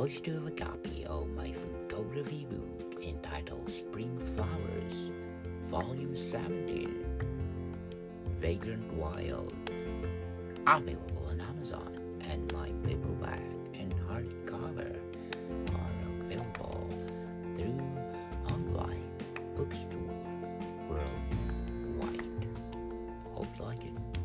Close to a copy of my photography book entitled Spring Flowers, Volume 17, Vagrant Wild, available on Amazon, and my paperback and hardcover are available through online bookstore worldwide. Hope you like it.